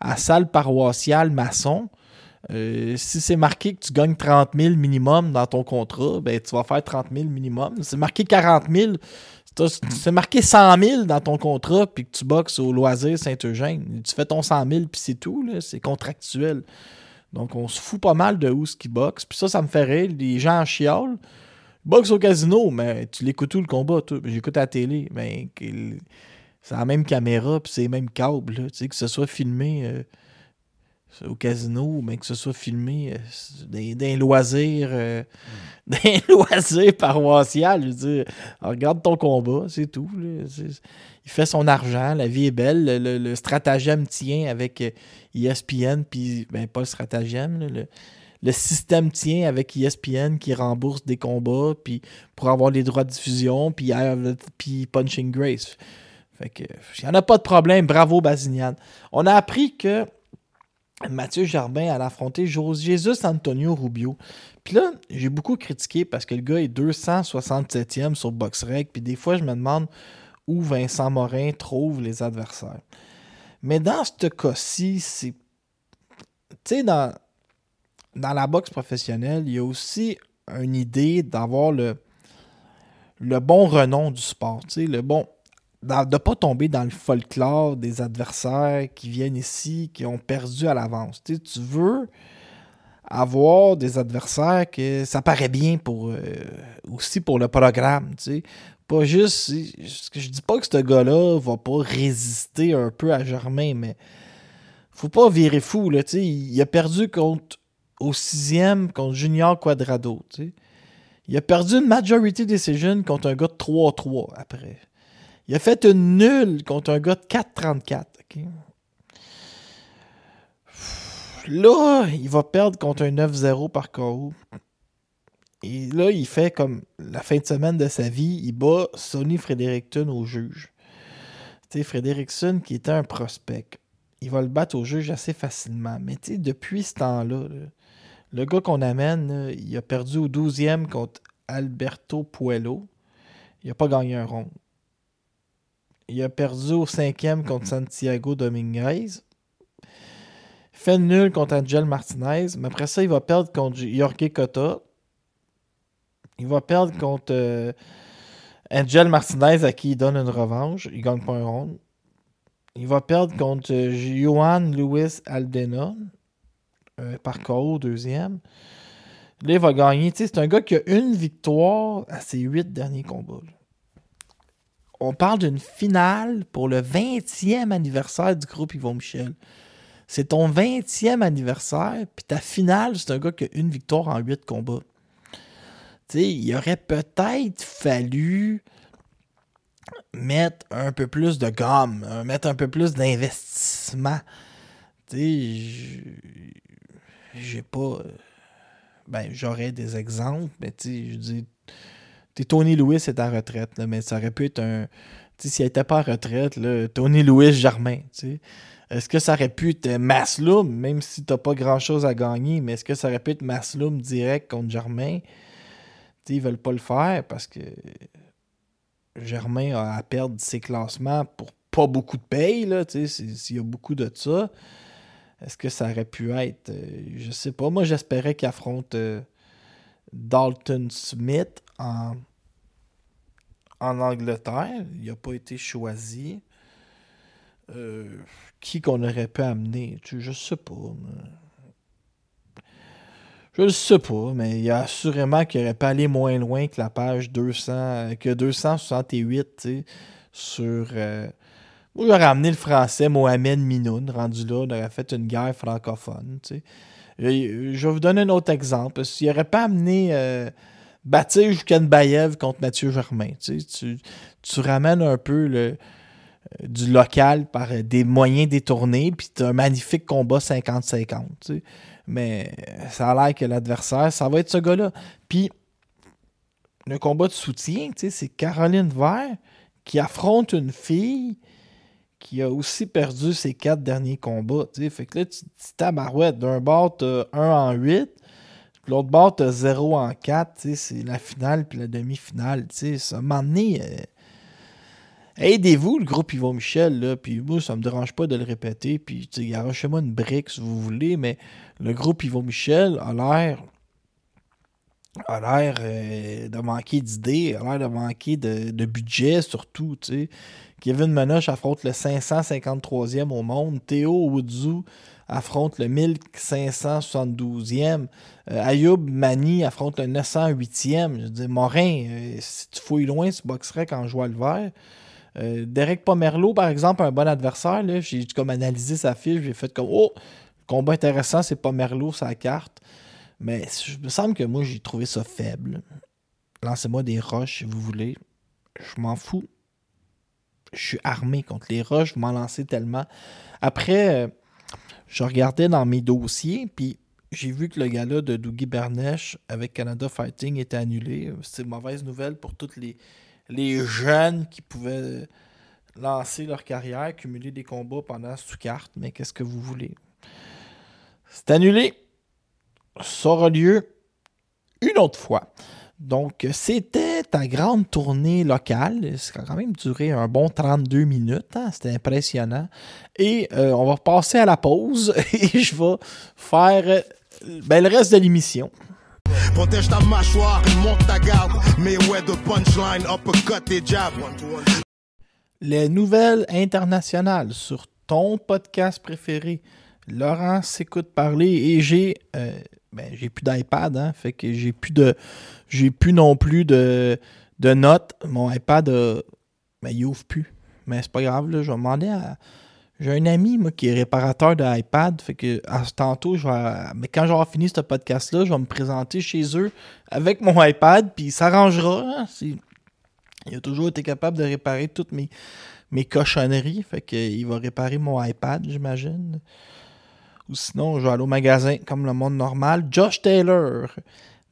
à salle paroissiale maçon. Euh, si c'est marqué que tu gagnes 30 000 minimum dans ton contrat, ben, tu vas faire 30 000 minimum. C'est marqué 40 000. C'est marqué 100 000 dans ton contrat, puis que tu boxes au loisir Saint-Eugène. Tu fais ton 100 000, puis c'est tout. C'est contractuel. Donc, on se fout pas mal de où ce qui boxe. Puis ça, ça me fait rire. Les gens en chiolent. Boxe au casino, mais tu l'écoutes tout le combat, J'écoute à la télé, mais c'est la même caméra, puis c'est les mêmes câbles, tu sais, que ce soit filmé euh, au casino, mais que ce soit filmé euh, d'un loisir, euh, mm. d'un loisir paroissial. Je veux dire, regarde ton combat, c'est tout. il fait son argent, la vie est belle, le, stratagème tient avec ESPN, puis ben pas le stratagème, le, le système tient avec ESPN qui rembourse des combats puis pour avoir les droits de diffusion puis, puis Punching Grace. Fait que il n'y en a pas de problème. Bravo Bazinian. On a appris que Mathieu Jardin allait affronter Jésus Antonio Rubio. Puis là, j'ai beaucoup critiqué parce que le gars est 267e sur BoxRec. Puis des fois, je me demande où Vincent Morin trouve les adversaires. Mais dans ce cas-ci, c'est. Tu sais, dans la boxe professionnelle, il y a aussi une idée d'avoir le, le bon renom du sport. Le bon, de ne pas tomber dans le folklore des adversaires qui viennent ici, qui ont perdu à l'avance. Tu veux avoir des adversaires que ça paraît bien pour euh, aussi pour le programme. Pas juste. Je dis pas que ce gars-là va pas résister un peu à Germain, mais faut pas virer fou. Là, il a perdu contre au sixième contre Junior Quadrado. Il a perdu une majority decision contre un gars de 3-3 après. Il a fait une nulle contre un gars de 4-34. Là, il va perdre contre un 9-0 par KO. Et là, il fait comme la fin de semaine de sa vie, il bat Sonny Fredericton au juge. Tu Fredericton qui était un prospect. Il va le battre au juge assez facilement. Mais tu depuis ce temps-là, là le gars qu'on amène, il a perdu au 12e contre Alberto Puello. Il n'a pas gagné un rond. Il a perdu au 5e contre Santiago Dominguez. Fait nul contre Angel Martinez. Mais après ça, il va perdre contre Jorge Cota. Il va perdre contre euh, Angel Martinez à qui il donne une revanche. Il gagne pas un rond. Il va perdre contre euh, Johan Luis Aldena. Euh, par deuxième. Là, il va gagner. C'est un gars qui a une victoire à ses huit derniers combats. On parle d'une finale pour le 20e anniversaire du groupe Yvon Michel. C'est ton 20e anniversaire, puis ta finale, c'est un gars qui a une victoire en 8 combats. Il aurait peut-être fallu mettre un peu plus de gomme, euh, mettre un peu plus d'investissement. J'ai pas. Ben, j'aurais des exemples, mais je dis. Tony Lewis est à retraite, mais ça aurait pu être un. Tu sais, n'était pas à retraite, Tony Lewis Germain. Est-ce que ça aurait pu être Masloum, même si t'as pas grand-chose à gagner, mais est-ce que ça aurait pu être Masloum direct contre Germain? sais, ils veulent pas le faire parce que Germain a à perdre ses classements pour pas beaucoup de paye, s'il y a beaucoup de ça. Est-ce que ça aurait pu être. Euh, je sais pas. Moi, j'espérais qu'il affronte euh, Dalton Smith en, en Angleterre. Il n'a pas été choisi. Euh, qui qu'on aurait pu amener Je sais pas. Je ne sais pas, mais il y a assurément qu'il aurait pas aller moins loin que la page 200, que 268, tu sais, sur. Euh, moi, j'aurais amené le français Mohamed Minoun, rendu là, on aurait fait une guerre francophone, tu sais. Je vais vous donner un autre exemple. S'il n'aurait pas amené euh, Baptiste Kenbayev contre Mathieu Germain, tu, tu, ramènes un peu le, euh, du local par des moyens détournés, puis tu as un magnifique combat 50-50. Tu sais. Mais ça a l'air que l'adversaire, ça va être ce gars-là. Puis, le combat de soutien, c'est Caroline Vert qui affronte une fille qui a aussi perdu ses quatre derniers combats. Fait que là, tu dis tabarouette. D'un bord, t'as 1 en 8. L'autre bord, t'as 0 en 4. C'est la finale puis la demi-finale. Ça m'a amené. Euh, Aidez-vous, le groupe Yvon Michel, là, puis moi, ça me dérange pas de le répéter, puis arrachez-moi une brique si vous voulez, mais le groupe Yvon Michel a l'air a l'air euh, de manquer d'idées, a l'air de manquer de, budget surtout, tu sais. Kevin Menoche affronte le 553e au monde, Théo Woodzou affronte le 1572e, euh, Ayoub Mani affronte le 908e. Je dis, Morin, euh, si tu fouilles loin, tu boxerais quand je vois le vert. Euh, Derek Pomerleau, par exemple, un bon adversaire. J'ai comme analysé sa fiche, j'ai fait comme Oh, combat intéressant, c'est Pomerleau, sa carte. Mais il me semble que moi, j'ai trouvé ça faible. Lancez-moi des roches si vous voulez. Je m'en fous. Je suis armé contre les roches, vous m'en lancez tellement. Après, euh, je regardais dans mes dossiers, puis j'ai vu que le gala de Dougie Bernèche avec Canada Fighting était annulé. C'est une mauvaise nouvelle pour toutes les, jeunes qui pouvaient lancer leur carrière, cumuler des combats pendant sous carte, mais qu'est-ce que vous voulez? C'est annulé. Ça aura lieu une autre fois. Donc, c'était ta grande tournée locale. Ça a quand même duré un bon 32 minutes. Hein. C'était impressionnant. Et euh, on va passer à la pause et je vais faire ben, le reste de l'émission. Protège ta mâchoire monte ta garde. Mais ouais, de punchline, uppercut et jab. Les nouvelles internationales sur ton podcast préféré. Laurent s'écoute parler et j'ai euh, ben, j'ai plus d'iPad, hein, fait que j'ai plus de j'ai plus non plus de, de notes. Mon iPad euh, ben, il ouvre plus. Mais c'est pas grave, là, je vais demander à, j'ai un ami, moi, qui est réparateur d'iPad. Fait que tantôt, je vais, mais quand j'aurai fini ce podcast-là, je vais me présenter chez eux avec mon iPad, puis il s'arrangera. Hein, il a toujours été capable de réparer toutes mes, mes cochonneries. Fait qu'il va réparer mon iPad, j'imagine. Ou sinon, je vais aller au magasin comme le monde normal. Josh Taylor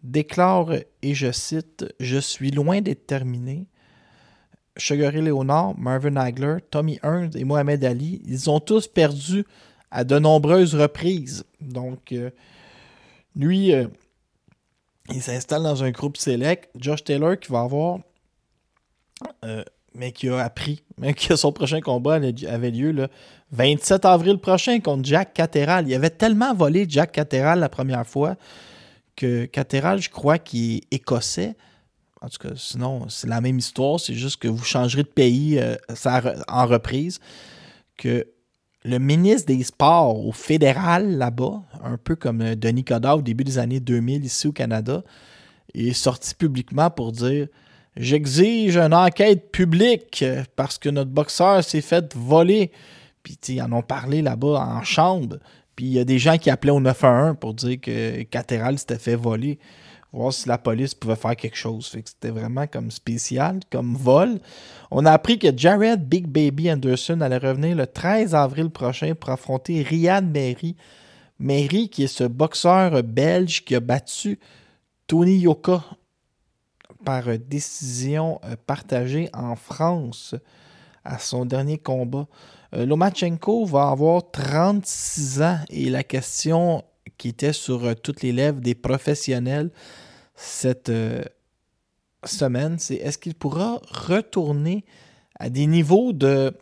déclare, et je cite, Je suis loin d'être terminé. Sugar Ray Leonard, Marvin Hagler, Tommy Hearns et Mohamed Ali, ils ont tous perdu à de nombreuses reprises. Donc, euh, lui, euh, il s'installe dans un groupe select. Josh Taylor qui va avoir, euh, mais qui a appris, mais que son prochain combat avait lieu le 27 avril prochain contre Jack Cateral. Il avait tellement volé Jack Cateral la première fois que Cateral, je crois qu'il est écossais. En tout cas, sinon, c'est la même histoire. C'est juste que vous changerez de pays euh, en reprise. Que le ministre des Sports au fédéral là-bas, un peu comme euh, Denis Coderre au début des années 2000 ici au Canada, est sorti publiquement pour dire J'exige une enquête publique parce que notre boxeur s'est fait voler. Puis, ils en ont parlé là-bas en chambre. Puis il y a des gens qui appelaient au 911 pour dire que Catéral s'était fait voler. Voir si la police pouvait faire quelque chose. C'était vraiment comme spécial, comme vol. On a appris que Jared Big Baby Anderson allait revenir le 13 avril prochain pour affronter Riyad Mary. Mary, qui est ce boxeur belge qui a battu Tony Yoka par décision partagée en France à son dernier combat. Euh, Lomachenko va avoir 36 ans et la question qui était sur euh, toutes les lèvres des professionnels cette semaine, c'est est-ce qu'il pourra retourner à des niveaux de.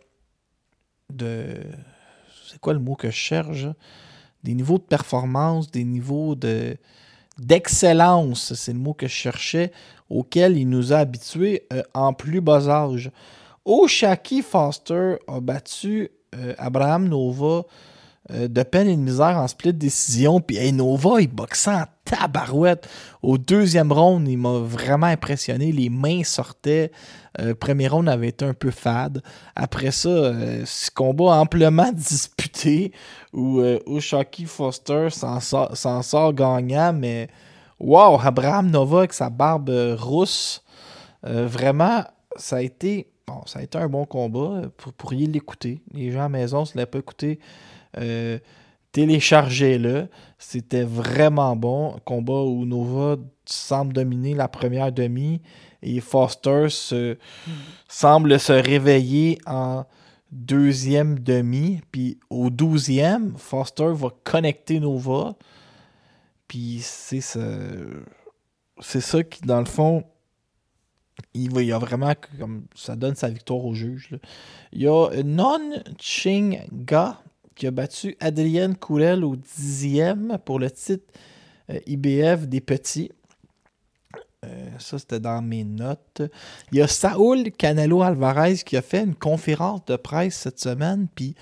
de c'est quoi le mot que je cherche Des niveaux de performance, des niveaux de d'excellence, c'est le mot que je cherchais, auquel il nous a habitués en plus bas âge. Oshaki Foster a battu euh, Abraham Nova euh, de peine et de misère en split décision. Puis Nova, il boxait en tabarouette. Au deuxième round, il m'a vraiment impressionné. Les mains sortaient. Euh, premier round avait été un peu fade. Après ça, ce combat amplement disputé où Oshaki Foster s'en sort, sort, gagnant. Mais wow, Abraham Nova avec sa barbe rousse. vraiment, ça a été Bon, ça a été un bon combat. Vous pourriez l'écouter. Les gens à la maison, si ne l'avaient pas écouté, euh, téléchargez-le. C'était vraiment bon. Combat où Nova semble dominer la première demi et Foster semble se réveiller en deuxième demi. Puis au douzième, Foster va connecter Nova. Puis c'est ça, c'est ça qui, dans le fond, il, y a vraiment comme ça donne sa victoire au juge. Il y a Non Ching Ga qui a battu Adrienne Courel au dixième pour le titre euh, IBF des petits. Euh, ça, c'était dans mes notes. Il y a Saul Canelo Alvarez qui a fait une conférence de presse cette semaine. Puis,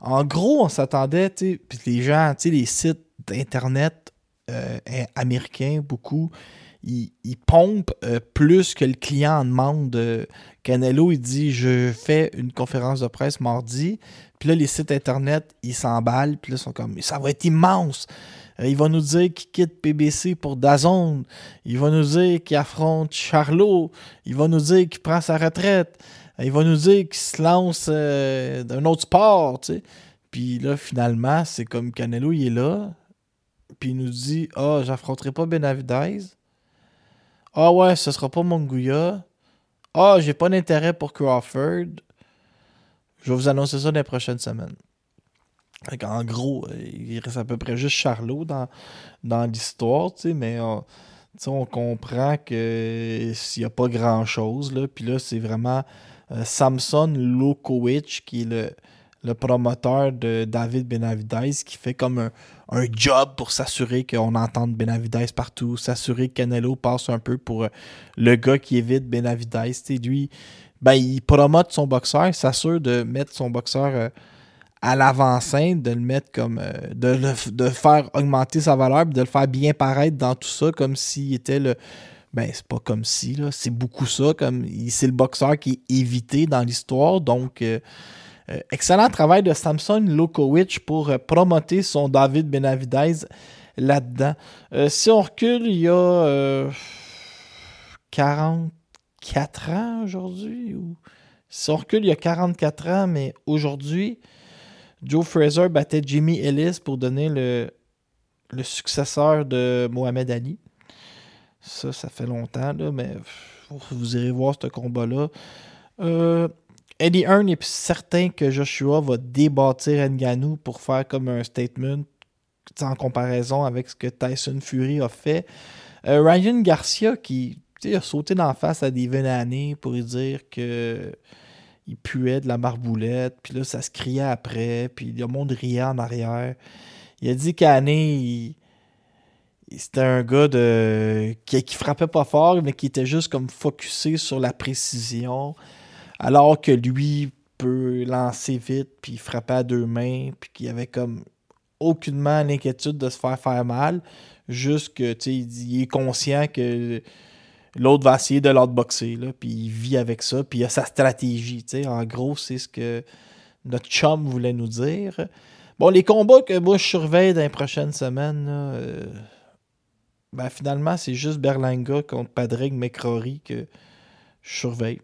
en gros, on s'attendait, puis les gens, les sites d'Internet euh, américains, beaucoup, il, pompe euh, plus que le client en demande. Euh, Canelo, il dit Je fais une conférence de presse mardi. Puis là, les sites internet, ils s'emballent. Puis là, ils sont comme Ça va être immense. Euh, il va nous dire qu'il quitte PBC pour Dazone. Il va nous dire qu'il affronte Charlot. Il va nous dire qu'il prend sa retraite. Il va nous dire qu'il se lance d'un autre sport. Puis là, finalement, c'est comme Canelo, il est là. Puis il nous dit Ah, oh, j'affronterai pas Benavidez. Ah ouais, ce sera pas Monguia. Ah, j'ai pas d'intérêt pour Crawford. Je vais vous annoncer ça dans les prochaines semaines. En gros, il reste à peu près juste Charlot dans, dans l'histoire, mais on, comprend que s'il n'y a pas grand-chose. Puis là, c'est vraiment euh, Samson Lokowicz qui est le, le promoteur de David Benavidez qui fait comme un, un job pour s'assurer qu'on entende Benavidez partout, s'assurer que Canelo passe un peu pour euh, le gars qui évite Benavidez. lui, ben, il promote son boxeur, il s'assure de mettre son boxeur euh, à l'avant-scène, de le mettre comme. Euh, de, le, de faire augmenter sa valeur, de le faire bien paraître dans tout ça, comme s'il était le. Ben, c'est pas comme si, là. C'est beaucoup ça. comme C'est le boxeur qui est évité dans l'histoire. Donc. Excellent travail de Samson Lokowicz pour euh, promoter son David Benavidez là-dedans. Euh, si on recule, il y a 44 ans aujourd'hui. Ou... Si on recule, il y a 44 ans, mais aujourd'hui, Joe Fraser battait Jimmy Ellis pour donner le, le successeur de Mohamed Ali. Ça, ça fait longtemps, là, mais vous irez voir ce combat-là. Eddie Hearn est certain que Joshua va débâtir Nganou pour faire comme un statement en comparaison avec ce que Tyson Fury a fait. Euh, Ryan Garcia qui a sauté d'en face à des années pour lui dire que il puait de la marboulette, puis là ça se criait après, puis le monde riait en arrière. Il a dit qu'année c'était un gars de qui, qui frappait pas fort, mais qui était juste comme focusé sur la précision alors que lui peut lancer vite, puis frapper à deux mains, puis qu'il avait comme aucunement l'inquiétude de se faire faire mal, juste que il est conscient que l'autre va essayer de l'outboxer, là, puis il vit avec ça, puis il a sa stratégie. En gros, c'est ce que notre chum voulait nous dire. Bon, les combats que moi je surveille dans les prochaines semaines, euh, ben finalement, c'est juste Berlanga contre Padraig McCrory que je surveille.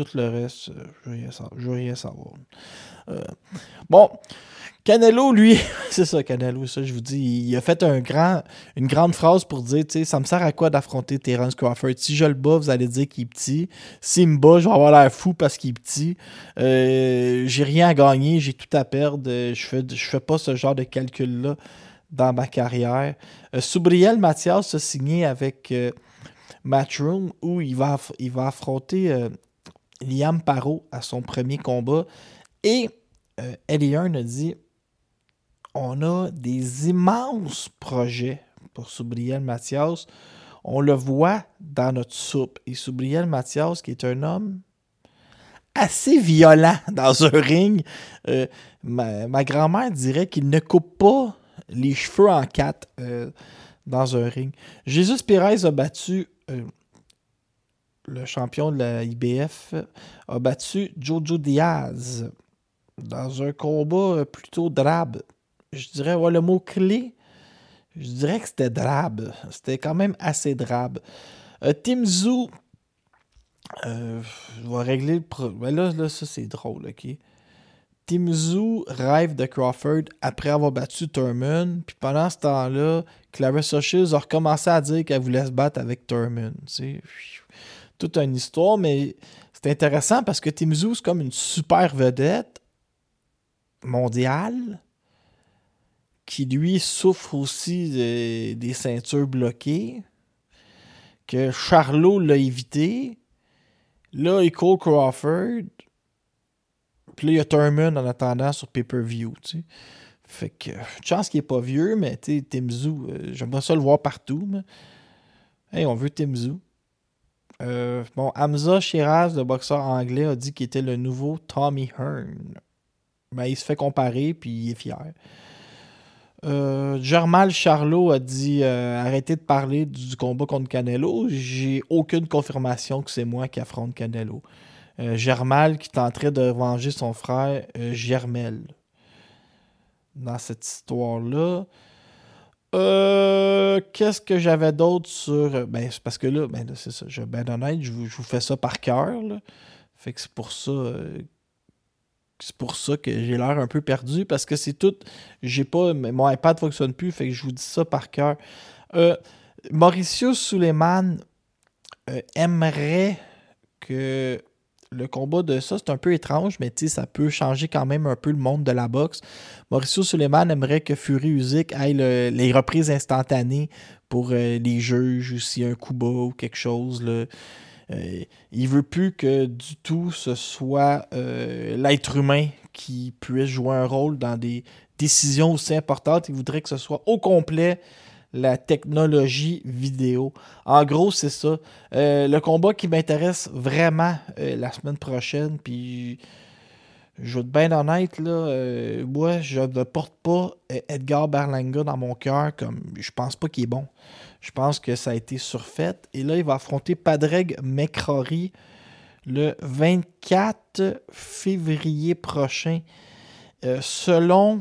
Tout le reste, euh, je veux rien savoir. Euh, bon, Canelo, lui, c'est ça, Canelo, ça, je vous dis, il a fait un grand, une grande phrase pour dire, tu sais, ça me sert à quoi d'affronter Terence Crawford? Si je le bats, vous allez dire qu'il est petit. S'il me bat, je vais avoir l'air fou parce qu'il est petit. Euh, j'ai rien à gagner, j'ai tout à perdre. Je fais, je fais pas ce genre de calcul-là dans ma carrière. Euh, Soubriel Mathias a signé avec euh, Matchroom où il va, il va affronter euh, Liam Parot à son premier combat. Et Hearn a dit on a des immenses projets pour Soubriel Mathias. On le voit dans notre soupe. Et Soubriel Mathias, qui est un homme assez violent dans un ring, euh, ma, grand-mère dirait qu'il ne coupe pas les cheveux en quatre euh, dans un ring. Jésus Pérez a battu euh, le champion de la IBF, a battu Jojo Diaz dans un combat plutôt drabe je dirais, ouais, le mot clé, je dirais que c'était drabe. C'était quand même assez drabe. Euh, Tim Zoo, euh, je régler le problème. Là, là, ça c'est drôle, ok? Tim Zoo rêve de Crawford après avoir battu Thurman. Puis pendant ce temps-là, Clarissa Shields a recommencé à dire qu'elle voulait se battre avec Thurman. Toute une histoire, mais c'est intéressant parce que Tim Zoo, c'est comme une super vedette mondiale qui lui souffre aussi des ceintures bloquées, que Charlot l'a évité. Là, il Cole Crawford. Puis là, il y a Thurman en attendant sur pay-per-view. Fait que, chance qu'il n'est pas vieux, mais tu Timzu, euh, j'aimerais ça le voir partout. Hey, on veut Timzu. Euh, bon, Hamza Shiraz, le boxeur anglais, a dit qu'il était le nouveau Tommy Hearn. Ben, il se fait comparer, puis il est fier. Euh, Charlot a dit euh, arrêtez de parler du, combat contre Canelo. J'ai aucune confirmation que c'est moi qui affronte Canelo. Euh, Germal qui tenterait de venger son frère euh, Germel dans cette histoire-là. Qu'est-ce que j'avais d'autre sur. Ben, parce que là, ben, c'est ça. Je, ben honnête, je vous, je vous fais ça par cœur. Fait que c'est pour ça c'est pour ça que j'ai l'air un peu perdu parce que c'est tout. J'ai pas. Mon iPad ne fonctionne plus, fait que je vous dis ça par cœur. Euh, Mauricio Suleiman euh, aimerait que le combat de ça, c'est un peu étrange, mais ça peut changer quand même un peu le monde de la boxe. Mauricio Suleiman aimerait que Fury Usyk aille les reprises instantanées pour euh, les juges ou s'il un coup bas ou quelque chose. Là. Euh, il veut plus que du tout ce soit euh, l'être humain qui puisse jouer un rôle dans des décisions aussi importantes. Il voudrait que ce soit au complet la technologie vidéo. En gros, c'est ça. Euh, le combat qui m'intéresse vraiment la semaine prochaine, puis je vais être bien honnête, là, moi, je ne porte pas Edgar Berlanga dans mon cœur comme je pense pas qu'il est bon. Je pense que ça a été surfait. Et là, il va affronter Padreg McCrory le 24 février prochain. Euh, selon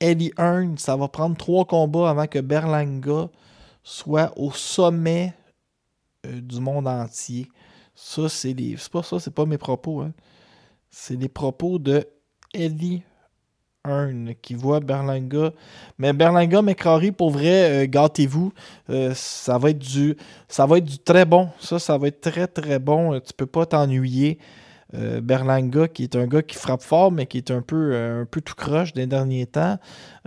Eddie Hearn, ça va prendre trois combats avant que Berlanga soit au sommet euh, du monde entier. Ça, c'est les. C'est pas ça, c'est pas mes propos. Hein. C'est les propos de Eddie qui voit Berlanga. Mais Berlanga, McCrory, pour vrai, euh, gâtez-vous. Euh, ça va être du ça va être du très bon. Ça, ça va être très très bon. Tu peux pas t'ennuyer. Berlanga, qui est un gars qui frappe fort, mais qui est un peu, un peu tout croche des derniers temps.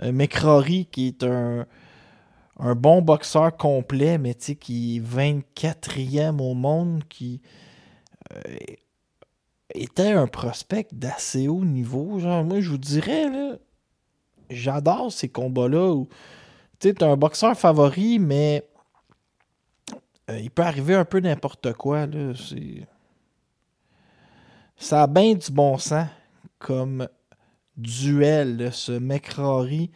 McCrory, qui est un, bon boxeur complet, mais qui est 24e au monde, qui était un prospect d'assez haut niveau. Moi, je vous dirais, j'adore ces combats-là tu es un boxeur favori, mais euh, il peut arriver un peu n'importe quoi. Là. Ça a bien du bon sens comme duel, ce McRory.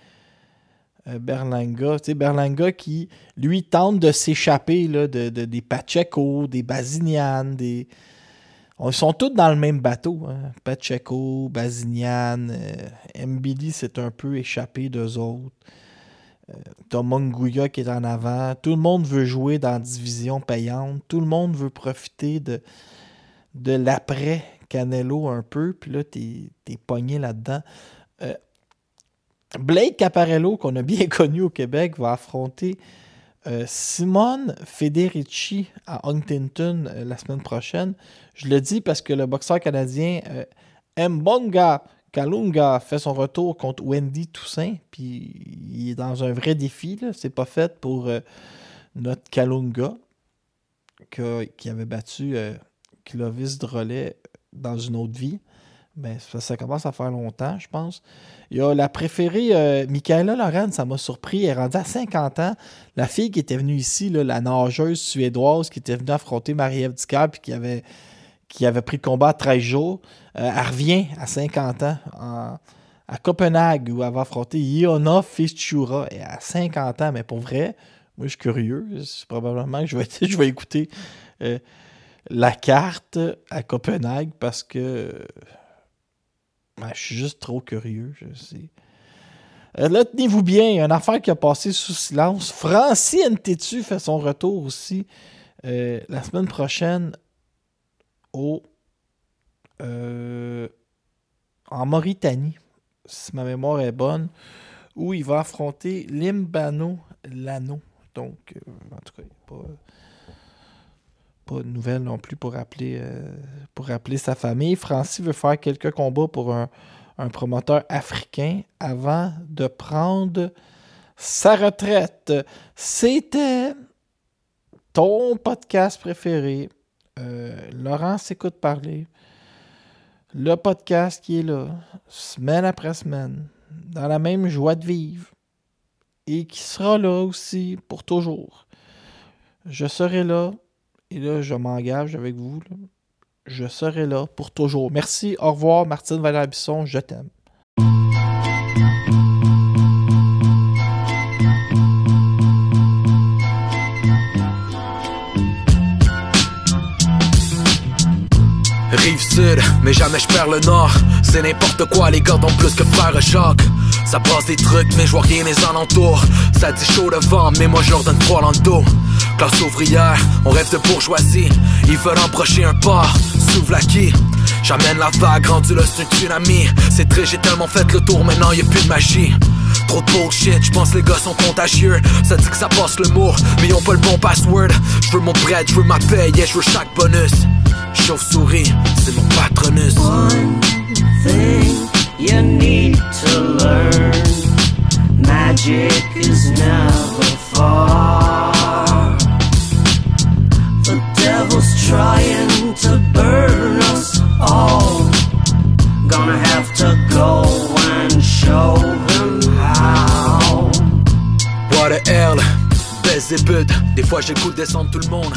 Euh, Berlanga, tu sais, Berlanga qui, lui, tente de s'échapper de, des Pacheco, des Bazinian, des, Ils sont tous dans le même bateau. Hein. Pacheco, Bazinian, euh, Mbili s'est un peu échappé d'eux autres. Euh, T'as qui est en avant. Tout le monde veut jouer dans division payante. Tout le monde veut profiter de, de l'après Canelo un peu. Puis là, t'es es pogné là-dedans. Euh, Blake Caparello, qu'on a bien connu au Québec, va affronter euh, Simone Federici à Huntington euh, la semaine prochaine. Je le dis parce que le boxeur canadien Mbonga Kalunga fait son retour contre Wendy Toussaint. Puis il est dans un vrai défi. C'est pas fait pour notre Kalunga qui avait battu Clovis Drolet dans une autre vie. Ben, ça, commence à faire longtemps, je pense. Il y a la préférée, euh, Michaela Loren, ça m'a surpris. Elle est rendue à 50 ans. La fille qui était venue ici, la nageuse suédoise qui était venue affronter Marie-Ève Ducard puis qui avait, qui avait pris le combat à 13 jours, euh, elle revient à 50 ans à Copenhague où elle va affronter Iona Fischura. Et à 50 ans, mais pour vrai, moi je suis curieux. Probablement que je vais, je vais écouter. Euh, la carte à Copenhague parce que je suis juste trop curieux, je sais. Euh, là, tenez-vous bien, il une affaire qui a passé sous silence. Francine Tétu fait son retour aussi euh, la semaine prochaine au euh, en Mauritanie, si ma mémoire est bonne, où il va affronter Limbano Lano. Donc, en tout cas, il pas pas de nouvelles non plus euh, pour appeler sa famille. Francis veut faire quelques combats pour un, promoteur africain avant de prendre sa retraite. C'était ton podcast préféré. Euh, Laurent s'écoute parler. Le podcast qui est là, semaine après semaine, dans la même joie de vivre. Et qui sera là aussi pour toujours. Je serai là et là, je m'engage avec vous. Je serai là pour toujours. Merci. Au revoir, Martine Valère-Bisson. Je t'aime. Mais jamais je perds le nord. C'est n'importe quoi, les gars ont plus que faire un choc. Ça passe des trucs, mais je vois rien les alentours. Ça dit chaud devant, mais moi je leur donne trois dans le dos. Classe ouvrière, on rêve de bourgeoisie. Ils veulent embrocher un port, souvlaki. J'amène la vague, rendu là c'est un tsunami. C'est très, j'ai tellement fait le tour, maintenant y a plus de magie. Trop de bullshit, j'pense les gars sont contagieux. Ça dit que ça passe le mot, mais ils ont pas le bon password. J'veux mon bread, j'veux ma paye, yeah, j'veux chaque bonus. Chauve-souris, c'est mon patronus. One thing you need to learn. Magic is never far. The devil's trying to burn us all. Gonna have to go and show him how. What a hell, baisse et Des fois goût descendre tout le monde.